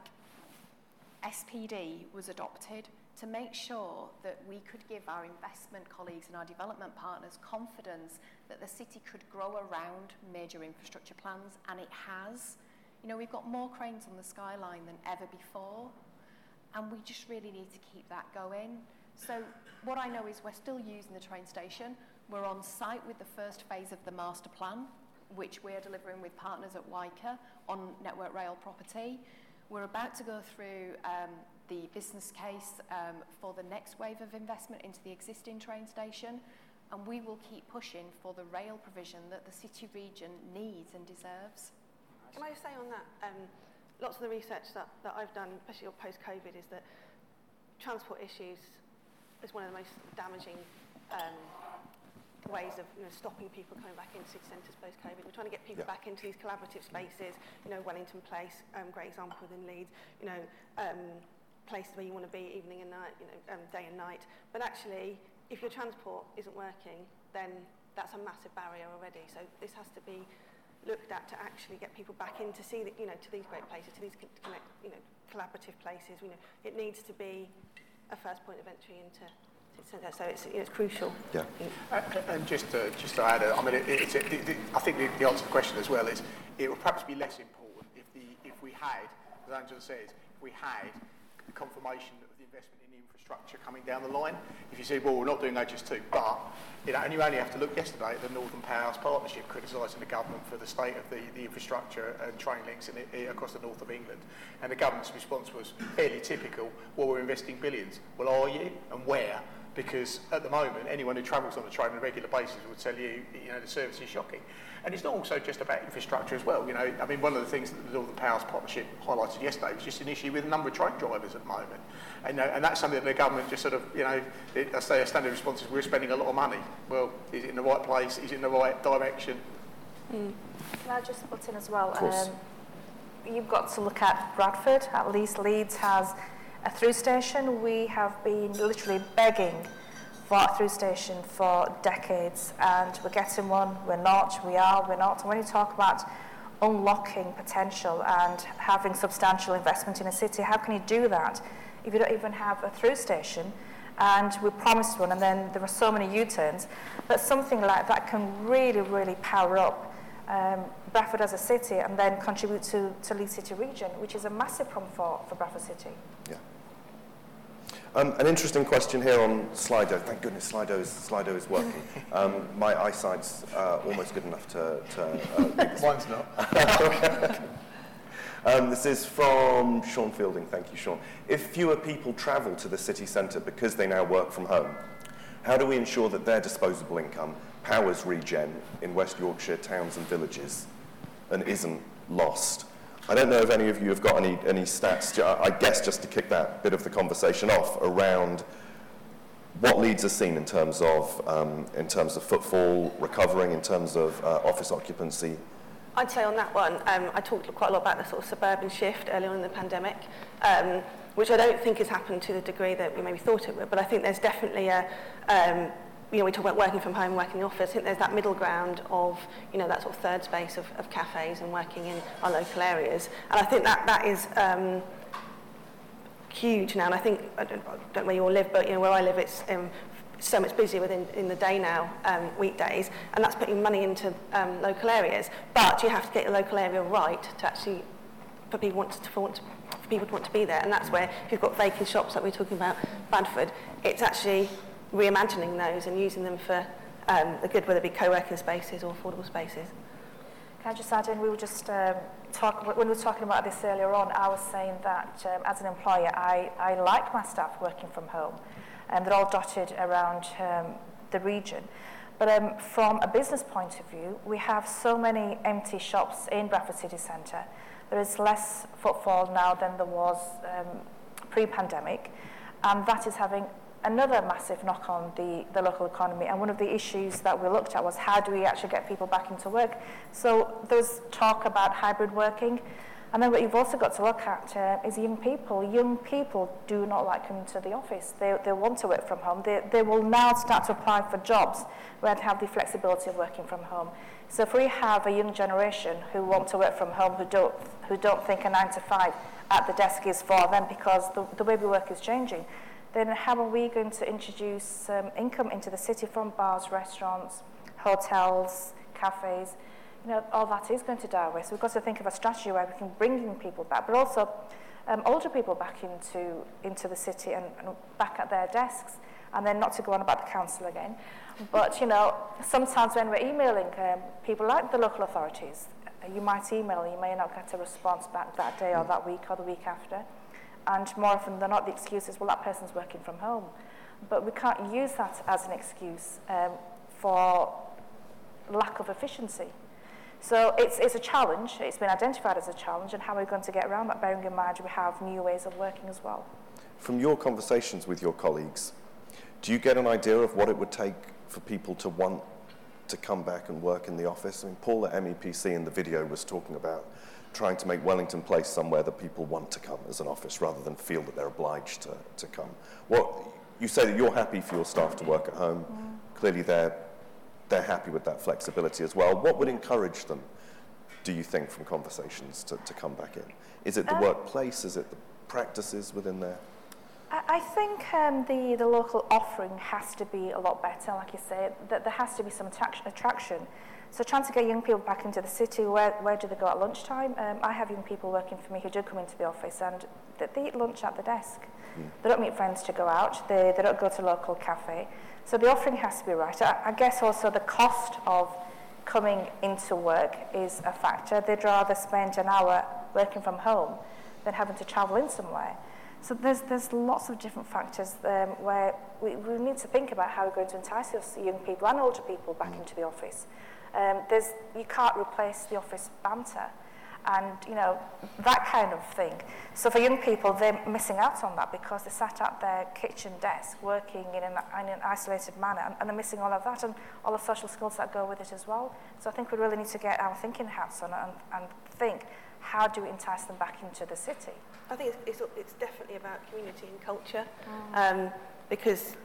SPD was adopted to make sure that we could give our investment colleagues and our development partners confidence that the city could grow around major infrastructure plans, and it has. You know, we've got more cranes on the skyline than ever before, and we just really need to keep that going. So what I know is we're still using the train station. We're on site with the first phase of the master plan, which we're delivering with partners at WYCA on Network Rail property. We're about to go through um, the business case um, for the next wave of investment into the existing train station, and we will keep pushing for the rail provision that the city region needs and deserves. Can I say on that, um, lots of the research that, that I've done, especially post-COVID, is that transport issues is one of the most damaging um, ways of you know, stopping people coming back into city centres post-COVID. We're trying to get people yeah. back into these collaborative spaces, you know, Wellington Place, um, great example within Leeds, you know, um, places where you want to be evening and night, you know, um, day and night. But actually, if your transport isn't working, then that's a massive barrier already. So this has to be looked at to actually get people back in to see, the, you know, to these great places, to these connect, you know, collaborative places. You know, it needs to be a first point of entry into center. so it's, it's crucial. Yeah. Uh, uh, and just to, just to add, uh, I mean, it, it's, it, it, I think the, the answer to the question as well is it would perhaps be less important if, the, if we had, as Angela says, if we had the confirmation of the investment in the infrastructure coming down the line. If you say, well, we're not doing HS2, but you know, and you only have to look yesterday at the Northern Powerhouse Partnership criticising the government for the state of the, the infrastructure and train links in it, eh, across the north of England. And the government's response was fairly typical, well, we're investing billions. Well, are you? And where? Because at the moment, anyone who travels on the train on a regular basis will tell you, you know, the service is shocking. And it's not also just about infrastructure as well. You know, I mean, one of the things that the Northern Powers Partnership highlighted yesterday was just an issue with a number of train drivers at the moment. And, uh, and that's something that the government just sort of, you know, it, I say a standard response is we're spending a lot of money. Well, is it in the right place? Is it in the right direction? Mm. Can I just put in as well? Um, you've got to look at Bradford. At least Leeds has a through station. We have been literally begging for a through station for decades, and we're getting one. We're not. We are. We're not. And when you talk about unlocking potential and having substantial investment in a city, how can you do that if you don't even have a through station? And we promised one, and then there were so many U-turns. But something like that can really, really power up um, Bradford as a city and then contribute to, to Leeds City region, which is a massive problem for, for Bradford City. Yeah. Um, an interesting question here on Slido. Thank goodness Slido is, Slido is working. Um, my eyesight's uh, almost good enough to... to uh, Mine's not. um, this is from Sean Fielding. Thank you, Sean. If fewer people travel to the city centre because they now work from home, how do we ensure that their disposable income powers regen in West Yorkshire towns and villages and isn't lost? I don't know if any of you have got any, any stats, I guess just to kick that bit of the conversation off around what Leeds has seen in terms of, um, in terms of footfall recovering, in terms of uh, office occupancy. I'd say on that one, um, I talked quite a lot about the sort of suburban shift early on in the pandemic, um, which I don't think has happened to the degree that we maybe thought it would, but I think there's definitely a, um, you know, we talk about working from home, working in the office. I think there's that middle ground of, you know, that sort of third space of, of cafes and working in our local areas. And I think that that is um, huge now. And I think, I don't, I don't know where you all live, but, you know, where I live, it's um, so much busier within in the day now, um, weekdays, and that's putting money into um, local areas. But you have to get your local area right to actually, for people, want to, for, want to, for people to want to be there. And that's where, if you've got vacant shops like we we're talking about, Bradford, it's actually reimagining those and using them for um, the good, whether it be co-working spaces or affordable spaces. Can I just add in, we were just um, talk, when we were talking about this earlier on, I was saying that um, as an employer, I, I like my staff working from home. And they're all dotted around um, the region. But um, from a business point of view, we have so many empty shops in Bradford City Centre. There is less footfall now than there was um, pre-pandemic, and that is having another massive knock on the, the local economy. And one of the issues that we looked at was how do we actually get people back into work? So there's talk about hybrid working. And then what you've also got to look at uh, is young people. Young people do not like coming to the office. They, they want to work from home. They, they will now start to apply for jobs where they have the flexibility of working from home. So if we have a young generation who want to work from home, who don't, who don't think a nine to five at the desk is for them because the, the way we work is changing, then how are we going to introduce um, income into the city from bars, restaurants, hotels, cafes? You know, all that is going to die away. So we've got to think of a strategy where we can bring young people back, but also um, older people back into, into the city and, and back at their desks. And then not to go on about the council again. But, you know, sometimes when we're emailing um, people like the local authorities, you might email, you may not get a response back that day or that week or the week after. And more often than not, the excuse is, well, that person's working from home. But we can't use that as an excuse um, for lack of efficiency. So it's, it's a challenge, it's been identified as a challenge, and how are we going to get around that, bearing in mind we have new ways of working as well. From your conversations with your colleagues, do you get an idea of what it would take for people to want to come back and work in the office? I mean, Paul at MEPC in the video was talking about trying to make Wellington Place somewhere that people want to come as an office rather than feel that they're obliged to, to come. What, you say that you're happy for your staff to work at home. Mm. Clearly, they're, they're happy with that flexibility as well. What would encourage them, do you think, from conversations to, to come back in? Is it the um, workplace? Is it the practices within there? I think um, the, the local offering has to be a lot better, like you say, that there has to be some attraction. So trying to get young people back into the city, where, where do they go at lunchtime? Um, I have young people working for me who do come into the office and they, they eat lunch at the desk. Mm. They don't meet friends to go out, they, they don't go to local cafe. So the offering has to be right. I, I guess also the cost of coming into work is a factor. They'd rather spend an hour working from home than having to travel in somewhere. So there's, there's lots of different factors um, where we, we need to think about how we're going to entice young people and older people back mm. into the office. Um, there's, you can't replace the office banter. And you know that kind of thing. So for young people they're missing out on that because they sat at their kitchen desk working in an, in an isolated manner and, and they're missing all of that and all the social skills that go with it as well. So i think we really need to get our thinking hats on and, and think how do we entice them back into the city? I think it's, it's, it's definitely about community and culture. Mm. um, because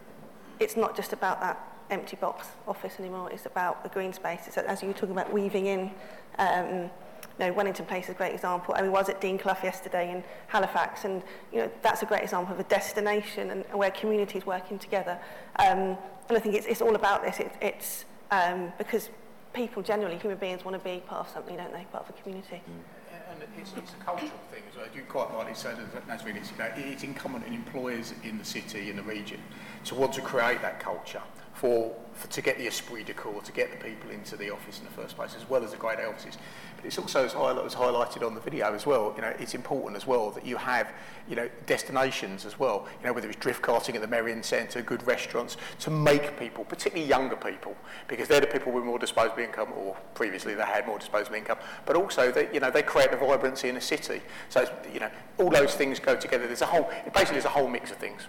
it's not just about that empty box office anymore. It's about the green space. It's, as you were talking about weaving in, um, you know, Wellington Place is a great example. I mean, was at Dean Clough yesterday in Halifax, and you know that's a great example of a destination and where communities working together. Um, and I think it's, it's all about this. It, it's um, because people generally, human beings, want to be part of something, don't they? Part of a community. Mm. And it's, it's a cultural thing as well. You quite rightly said, Nazreen, it's, you know, it's incumbent on in employers in the city, in the region, to want to create that culture. For, for to get the esprit de corps, to get the people into the office in the first place, as well as the great offices. But it's also, as was highlighted on the video as well, you know, it's important as well that you have, you know, destinations as well, you know, whether it's drift karting at the Merrion Centre, good restaurants, to make people, particularly younger people, because they're the people with more disposable income, or previously they had more disposable income, but also, they, you know, they create the vibrancy in a city. So, you know, all those things go together. There's a whole, basically there's a whole mix of things.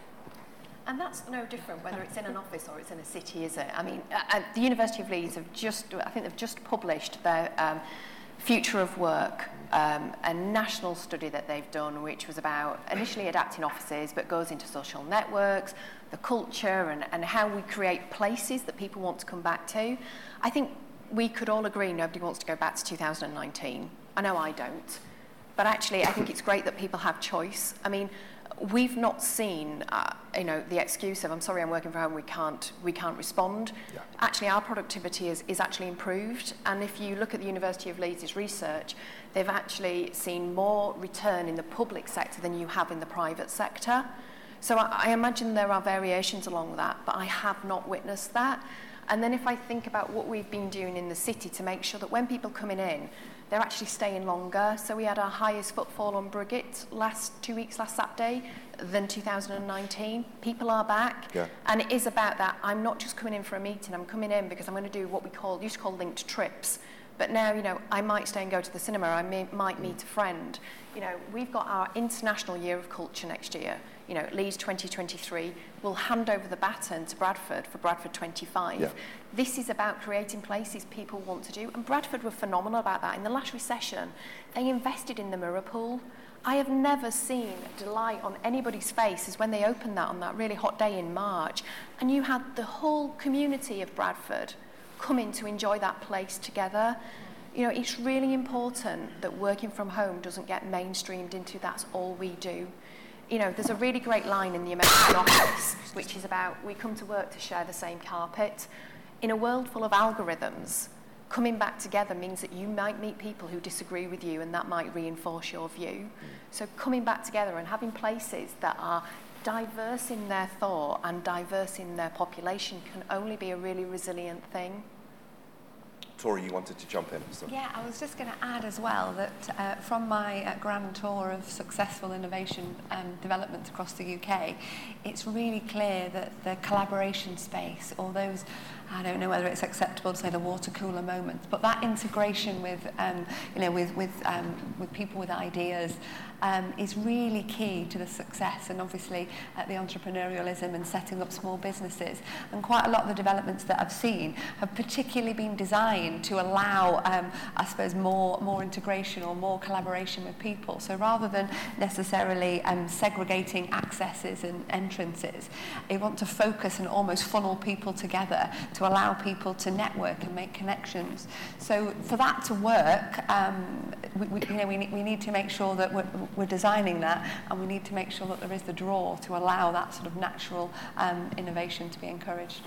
And that's no different whether it's in an office or it's in a city, is it? I mean, uh, the University of Leeds have just, I think they've just published their um, future of work, um, a national study that they've done, which was about initially adapting offices, but goes into social networks, the culture, and, and how we create places that people want to come back to. I think we could all agree nobody wants to go back to 2019. I know I don't. But actually, I think it's great that people have choice. I mean, we've not seen, uh, you know, the excuse of, I'm sorry, I'm working from home, we can't, we can't respond. Yeah. Actually, our productivity is, is actually improved. And if you look at the University of Leeds' research, they've actually seen more return in the public sector than you have in the private sector. So I, I imagine there are variations along that, but I have not witnessed that. And then if I think about what we've been doing in the city to make sure that when people coming in, they're actually staying longer. So we had our highest footfall on Briggate last two weeks last Saturday than 2019. People are back, yeah. and it is about that. I'm not just coming in for a meeting. I'm coming in because I'm going to do what we call used to call linked trips. But now, you know, I might stay and go to the cinema. I may, might meet a friend. You know, we've got our International Year of Culture next year. You know, Leeds 2023 will hand over the baton to Bradford for Bradford 25. Yeah. This is about creating places people want to do. And Bradford were phenomenal about that. In the last recession, they invested in the mirror pool. I have never seen delight on anybody's face as when they opened that on that really hot day in March. And you had the whole community of Bradford coming to enjoy that place together. You know, it's really important that working from home doesn't get mainstreamed into that's all we do. You know, there's a really great line in the American office, which is about we come to work to share the same carpet. In a world full of algorithms, coming back together means that you might meet people who disagree with you and that might reinforce your view. So coming back together and having places that are diverse in their thought and diverse in their population can only be a really resilient thing. Tori, you wanted to jump in. So. Yeah, I was just going to add as well that uh, from my uh, grand tour of successful innovation um, developments across the UK, it's really clear that the collaboration space, or those I don't know whether it's acceptable to say the water cooler moments, but that integration with, um, you know, with, with, um, with people with ideas um, is really key to the success and obviously uh, the entrepreneurialism and setting up small businesses. And quite a lot of the developments that I've seen have particularly been designed to allow, um, I suppose, more, more integration or more collaboration with people. So rather than necessarily um, segregating accesses and entrances, they want to focus and almost funnel people together to allow people to network and make connections. So for that to work, um, we, we, you know, we, we need to make sure that we're, we're designing that and we need to make sure that there is the draw to allow that sort of natural um, innovation to be encouraged.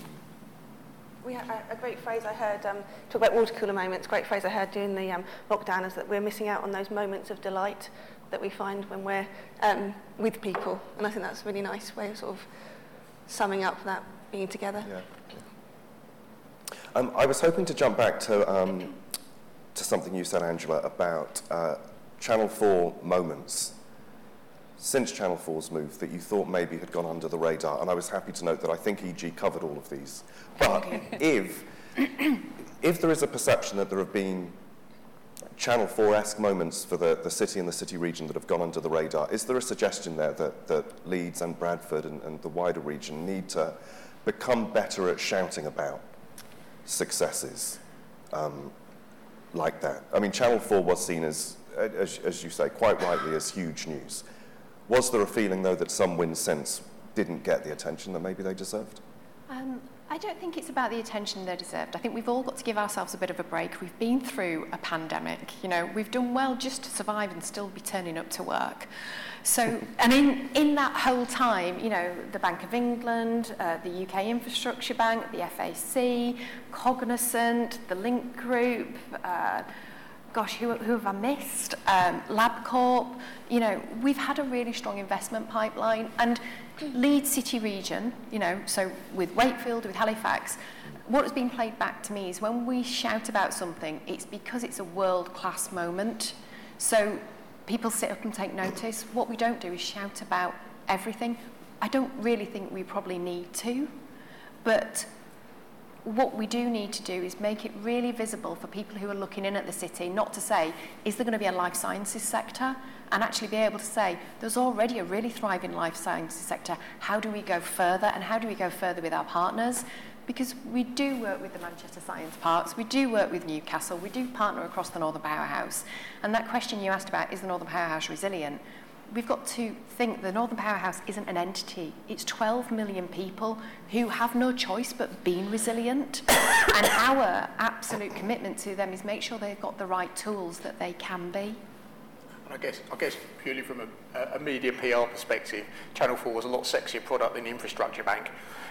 we had a, a great phrase I heard, um, talk about water cooler moments, great phrase I heard during the um, lockdown is that we're missing out on those moments of delight that we find when we're um, with people. And I think that's a really nice way of sort of summing up that being together. Yeah. Um, I was hoping to jump back to, um, to something you said, Angela, about uh, Channel 4 moments since Channel 4's move that you thought maybe had gone under the radar. And I was happy to note that I think EG covered all of these. But if, if there is a perception that there have been Channel 4-esque moments for the, the city and the city region that have gone under the radar, is there a suggestion there that, that Leeds and Bradford and, and the wider region need to become better at shouting about successes um, like that? I mean, Channel 4 was seen as as, as you say, quite rightly, as huge news. Was there a feeling, though, that some win since didn't get the attention that maybe they deserved? Um, I don't think it's about the attention they deserved. I think we've all got to give ourselves a bit of a break. We've been through a pandemic. You know, we've done well just to survive and still be turning up to work. So, and in, in that whole time, you know, the Bank of England, uh, the UK Infrastructure Bank, the FAC, Cognizant, the Link Group, uh, gosh, who, who have I missed? Um, LabCorp, you know, we've had a really strong investment pipeline and Leeds City region, you know, so with Wakefield, with Halifax, what has been played back to me is when we shout about something, it's because it's a world-class moment. So people sit up and take notice. What we don't do is shout about everything. I don't really think we probably need to, but what we do need to do is make it really visible for people who are looking in at the city, not to say, is there going to be a life sciences sector? And actually be able to say, there's already a really thriving life sciences sector. How do we go further? And how do we go further with our partners? Because we do work with the Manchester Science Parks, we do work with Newcastle, we do partner across the Northern Powerhouse. And that question you asked about, is the Northern Powerhouse resilient? We've got to think the Northern Powerhouse isn't an entity. It's 12 million people who have no choice but being resilient. and our absolute commitment to them is make sure they've got the right tools that they can be. I guess, I guess purely from a, a media PR perspective, Channel 4 was a lot sexier product than the Infrastructure Bank.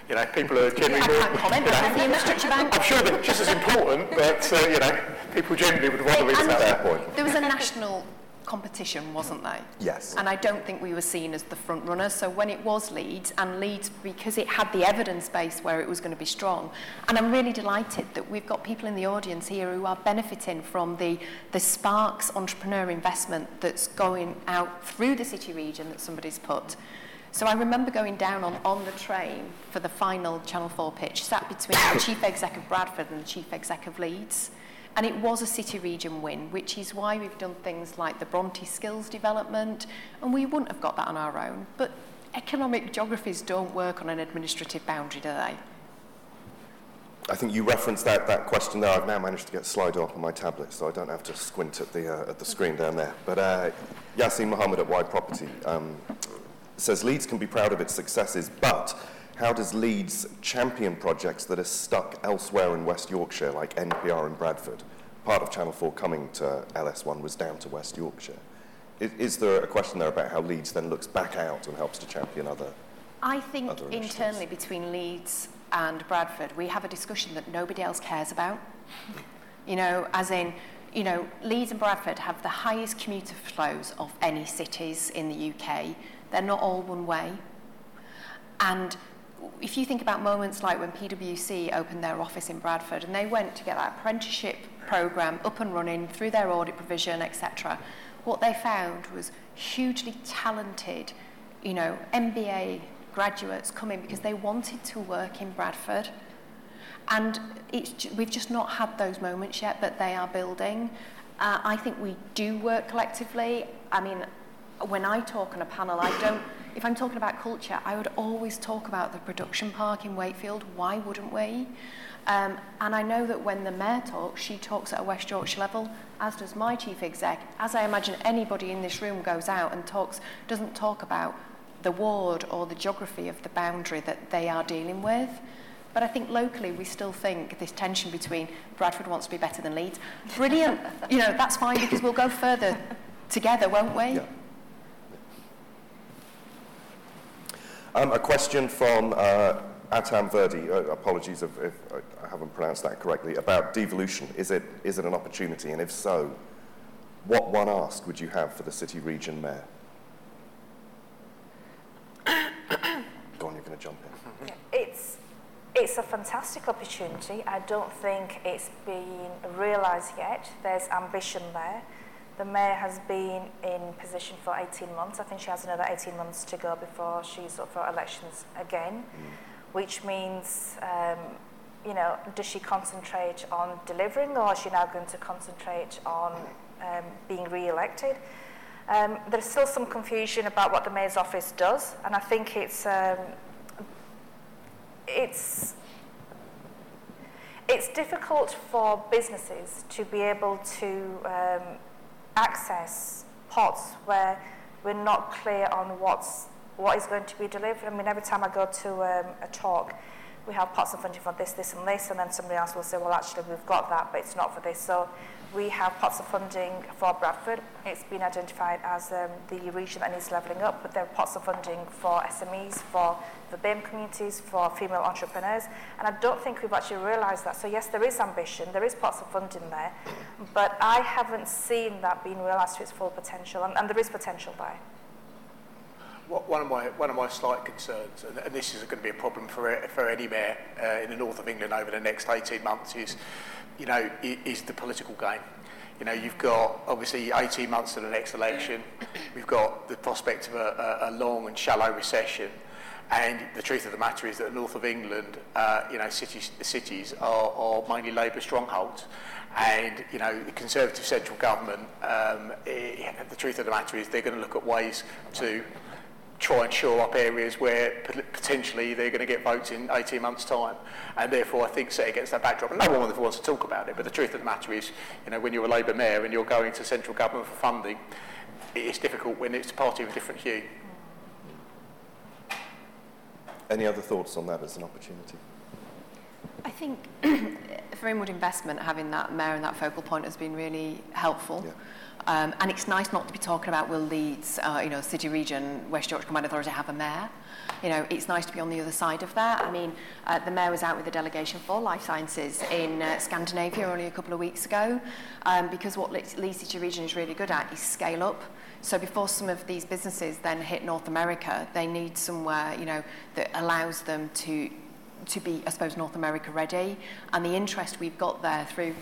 You know, people are generally more... comment you know, the Infrastructure Bank. I'm sure they're just as important, but, uh, you know, people generally would to read that point. There was a national competition, wasn't they? Yes. And I don't think we were seen as the front runner. So when it was Leeds, and Leeds, because it had the evidence base where it was going to be strong, and I'm really delighted that we've got people in the audience here who are benefiting from the, the Sparks entrepreneur investment that's going out through the city region that somebody's put. So I remember going down on, on the train for the final Channel 4 pitch, sat between the chief exec of Bradford and the chief exec of Leeds. And it was a city region win, which is why we've done things like the Bronte skills development, and we wouldn't have got that on our own. But economic geographies don't work on an administrative boundary, do they? I think you referenced that, that question there. I've now managed to get Slido up on my tablet, so I don't have to squint at the, uh, at the screen down there. But uh, Yasin Mohammed at Wide Property um, says Leeds can be proud of its successes, but how does Leeds champion projects that are stuck elsewhere in West Yorkshire, like NPR in Bradford? Part of Channel 4 coming to LS1 was down to West Yorkshire. Is, is there a question there about how Leeds then looks back out and helps to champion other I think internally between Leeds and Bradford, we have a discussion that nobody else cares about. You know, as in, you know, Leeds and Bradford have the highest commuter flows of any cities in the UK. They're not all one way. And if you think about moments like when PwC opened their office in Bradford and they went to get that apprenticeship program up and running through their audit provision, etc., what they found was hugely talented, you know, MBA graduates coming because they wanted to work in Bradford. And we've just not had those moments yet, but they are building. Uh, I think we do work collectively. I mean, when I talk on a panel, I don't, if I'm talking about culture, I would always talk about the production park in Wakefield. Why wouldn't we? Um, and I know that when the mayor talks, she talks at a West Yorkshire level, as does my chief exec, as I imagine anybody in this room goes out and talks, doesn't talk about the ward or the geography of the boundary that they are dealing with. But I think locally we still think this tension between Bradford wants to be better than Leeds. Brilliant. you know, that's fine because we'll go further together, won't we? Yeah. Um, a question from uh, Atam Verdi, uh, apologies if, if I haven't pronounced that correctly, about devolution. Is it, is it an opportunity? And if so, what one ask would you have for the city region mayor? Go on, you're going to jump in. It's, it's a fantastic opportunity. I don't think it's been realised yet. There's ambition there. The mayor has been in position for 18 months. I think she has another 18 months to go before she's up for elections again, mm. which means, um, you know, does she concentrate on delivering or is she now going to concentrate on um, being re-elected? Um, there's still some confusion about what the mayor's office does, and I think it's um, it's it's difficult for businesses to be able to um, access pots where we're not clear on what's what is going to be delivered. I mean, every time I go to um, a talk, we have pots of funding for this, this and this, and then somebody else will say, well, actually, we've got that, but it's not for this. So we have pots of funding for Bradford. It's been identified as um, the region that needs levelling up, but there are pots of funding for SMEs, for the BAME communities, for female entrepreneurs, and I don't think we've actually realised that. So yes, there is ambition, there is pots of funding there, but I haven't seen that being realised to its full potential, and, and there is potential there. One of my one of my slight concerns, and, this is going to be a problem for for any mayor uh, in the north of England over the next 18 months, is you know, is the political game. You know, you've got obviously 18 months to the next election. We've got the prospect of a, a, long and shallow recession. And the truth of the matter is that the north of England, uh, you know, cities, cities are, are mainly Labour strongholds. And, you know, the Conservative central government, um, it, eh, the truth of the matter is they're going to look at ways to try and shore up areas where potentially they're going to get votes in 18 months' time. And therefore, I think set against that backdrop, and no one wants to talk about it, but the truth of the matter is, you know, when you're a Labour mayor and you're going to central government for funding, it's difficult when it's a party of a different hue. Any other thoughts on that as an opportunity? I think for inward Investment, having that mayor and that focal point has been really helpful. Yeah. Um, and it's nice not to be talking about will Leeds, uh, you know, City Region, West Yorkshire Combined Authority have a mayor. You know, it's nice to be on the other side of that. I mean, uh, the mayor was out with a delegation for life sciences in uh, Scandinavia only a couple of weeks ago, um, because what Leeds City Region is really good at is scale up. So before some of these businesses then hit North America, they need somewhere, you know, that allows them to to be, I suppose, North America ready. And the interest we've got there through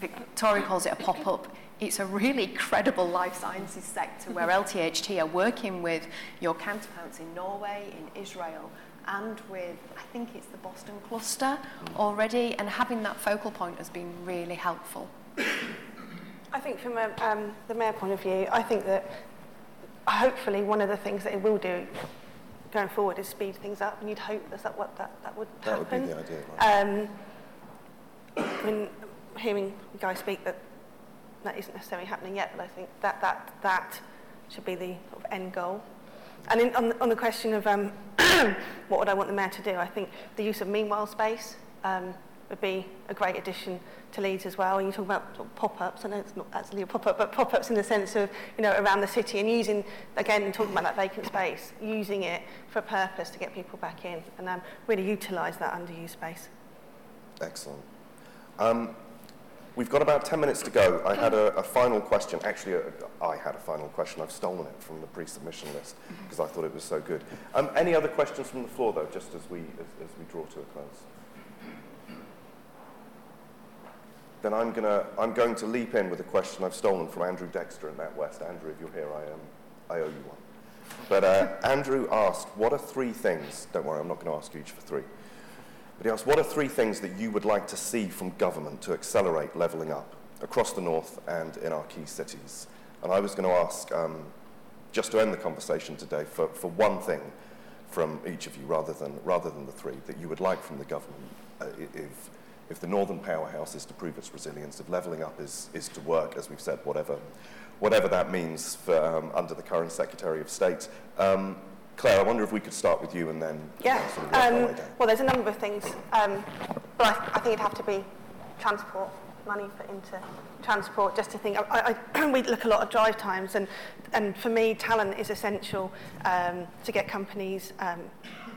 Victoria calls it a pop-up it's a really credible life sciences sector where LTHT are working with your counterparts in Norway, in Israel, and with, I think it's the Boston cluster already, and having that focal point has been really helpful. I think from a, um, the mayor point of view, I think that hopefully one of the things that it will do going forward is speed things up, and you'd hope that that, what that, that would happen. That would be the idea, right? Um, when hearing you guys speak that that isn't necessarily happening yet, but I think that, that, that should be the sort of end goal. And in, on, the, on the question of um, what would I want the mayor to do, I think the use of meanwhile space um, would be a great addition to Leeds as well. And you talk about pop-ups, I know it's not actually a pop-up, but pop-ups in the sense of, you know, around the city and using, again, talking about that vacant space, using it for a purpose to get people back in and um, really utilise that underused space. Excellent. Um, We've got about 10 minutes to go. I had a, a final question. Actually, a, I had a final question. I've stolen it from the pre-submission list because I thought it was so good. Um, any other questions from the floor, though, just as we, as, as we draw to a close? Then I'm, gonna, I'm going to leap in with a question I've stolen from Andrew Dexter in NatWest. Andrew, if you're here, I, um, I owe you one. But uh, Andrew asked, what are three things, don't worry, I'm not going to ask you each for three, but he asked, what are three things that you would like to see from government to accelerate levelling up across the north and in our key cities? And I was going to ask, um, just to end the conversation today, for, for one thing from each of you, rather than, rather than the three, that you would like from the government uh, if, if the northern powerhouse is to prove its resilience, if levelling up is, is to work, as we've said, whatever, whatever that means for, um, under the current Secretary of State. Um, Claire, I wonder if we could start with you and then Yeah. sort of Um, well, there's a number of things, um, but I, I think it'd have to be transport, money for into transport. Just to think, I, I, we look a lot at drive times, and and for me, talent is essential um, to get companies. Um,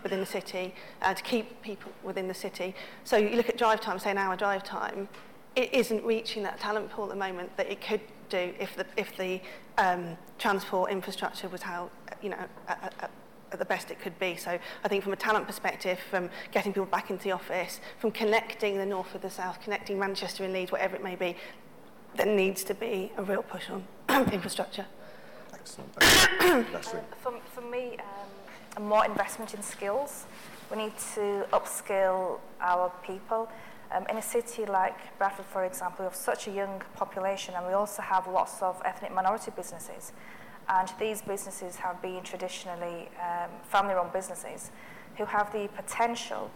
within the city, uh, to keep people within the city. So you look at drive time, say an hour drive time, it isn't reaching that talent pool at the moment that it could do if the, if the um, transport infrastructure was how, you know, at, at, at the best it could be. So I think from a talent perspective, from getting people back into the office, from connecting the north with the south, connecting Manchester and Leeds, whatever it may be, there needs to be a real push on infrastructure. Excellent. Nasreen. For, for me, um, more investment in skills. We need to upskill our people. Um, in a city like Bradford, for example, we have such a young population and we also have lots of ethnic minority businesses. And these businesses have been traditionally um, family-run businesses who have the potential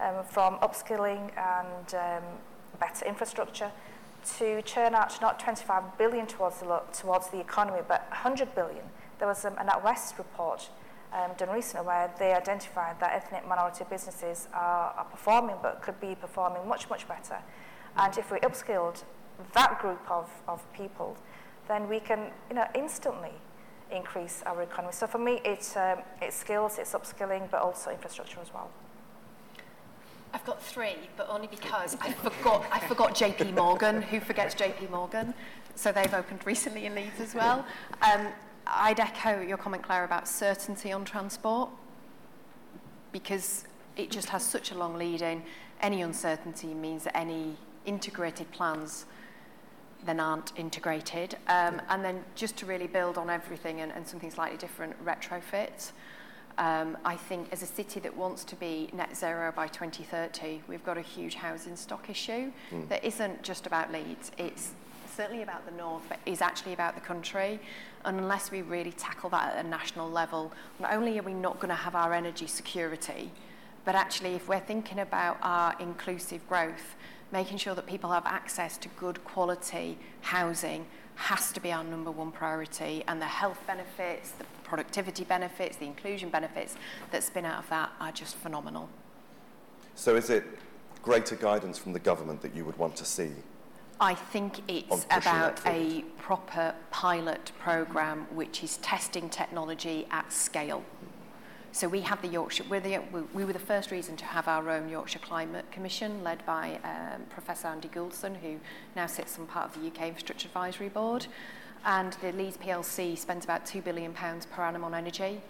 um, from upskilling and um, better infrastructure to churn out not 25 billion towards the, towards the economy, but 100 billion. There was um, an NatWest report um, done recently where they identified that ethnic minority businesses are, are performing, but could be performing much, much better. And if we upskilled that group of, of people, then we can, you know, instantly increase our economy. So for me, it's, um, it's skills, it's upskilling, but also infrastructure as well. I've got three, but only because I forgot I forgot JP Morgan. Who forgets JP Morgan? So they've opened recently in Leeds as well. Um, I'd echo your comment, Claire, about certainty on transport because it just has such a long lead in. Any uncertainty means that any integrated plans then aren't integrated. Um, and then just to really build on everything and, and something slightly different, retrofit. Um, I think as a city that wants to be net zero by 2030, we've got a huge housing stock issue Mm. that isn't just about Leeds. It's certainly about the north, but is actually about the country. And unless we really tackle that at a national level, not only are we not going to have our energy security, but actually if we're thinking about our inclusive growth, making sure that people have access to good quality housing has to be our number one priority. And the health benefits, the productivity benefits, the inclusion benefits that spin out of that are just phenomenal. So is it greater guidance from the government that you would want to see? I think it's about a proper pilot program which is testing technology at scale. So we have the Yorkshire, we're the, we- we were the first reason to have our own Yorkshire Climate Commission led by um, Professor Andy Gouldson who now sits on part of the UK Infrastructure Advisory Board. And the Leeds PLC spends about £2 billion pounds per annum on energy.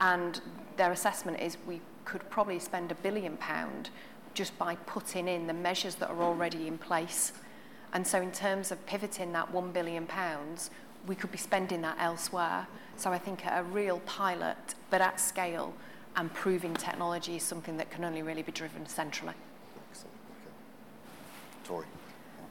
And their assessment is we could probably spend a billion pound just by putting in the measures that are already in place. And so in terms of pivoting that 1 billion pounds, we could be spending that elsewhere. So I think a real pilot, but at scale, and proving technology is something that can only really be driven centrally. Excellent. Okay. Tori.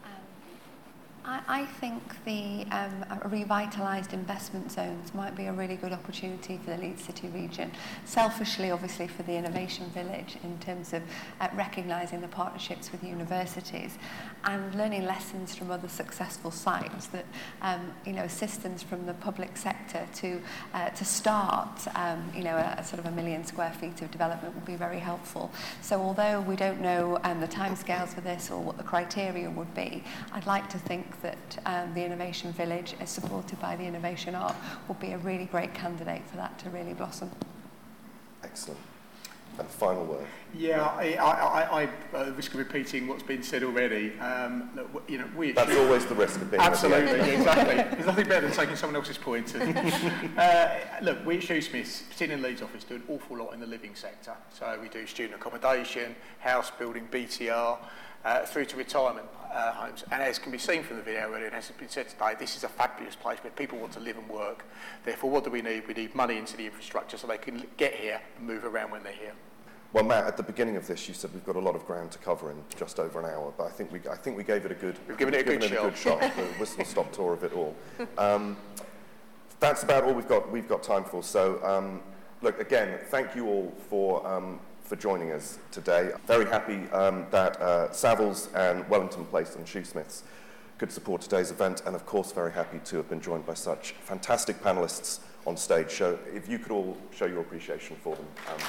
Um, I, I think the um, revitalised investment zones might be a really good opportunity for the Leeds City region. Selfishly, obviously, for the Innovation Village in terms of uh, recognising the partnerships with universities and learning lessons from other successful sites that, um, you know, assistance from the public sector to, uh, to start, um, you know, a, a sort of a million square feet of development would be very helpful. So although we don't know um, the timescales for this or what the criteria would be, I'd like to think that that um, the Innovation Village is supported by the Innovation Arc will be a really great candidate for that to really blossom. Excellent. And final word. Yeah, I, I, I, I uh, risk of repeating what's been said already. Um, look, you know, we That's always the risk of being Absolutely, yeah, exactly. There's nothing better than taking someone else's point. And, uh, look, we at Shoesmiths, particularly in Leeds office, do an awful lot in the living sector. So we do student accommodation, house building, BTR, uh, through to retirement uh, homes. And as can be seen from the video earlier, and as has been said today, this is a fabulous place where people want to live and work. Therefore, what do we need? We need money into the infrastructure so they can get here and move around when they're here. Well, Matt, at the beginning of this, you said we've got a lot of ground to cover in just over an hour, but I think we, I think we gave it a good, We've given it a good it a good shot, the whistle-stop tour of it all. Um, that's about all we've got, we've got time for. So, um, look, again, thank you all for, um, for joining us today. Very happy um, that uh, Savills and Wellington Place and Shoosmiths could support today's event, and of course, very happy to have been joined by such fantastic panelists on stage. So if you could all show your appreciation for them. Um,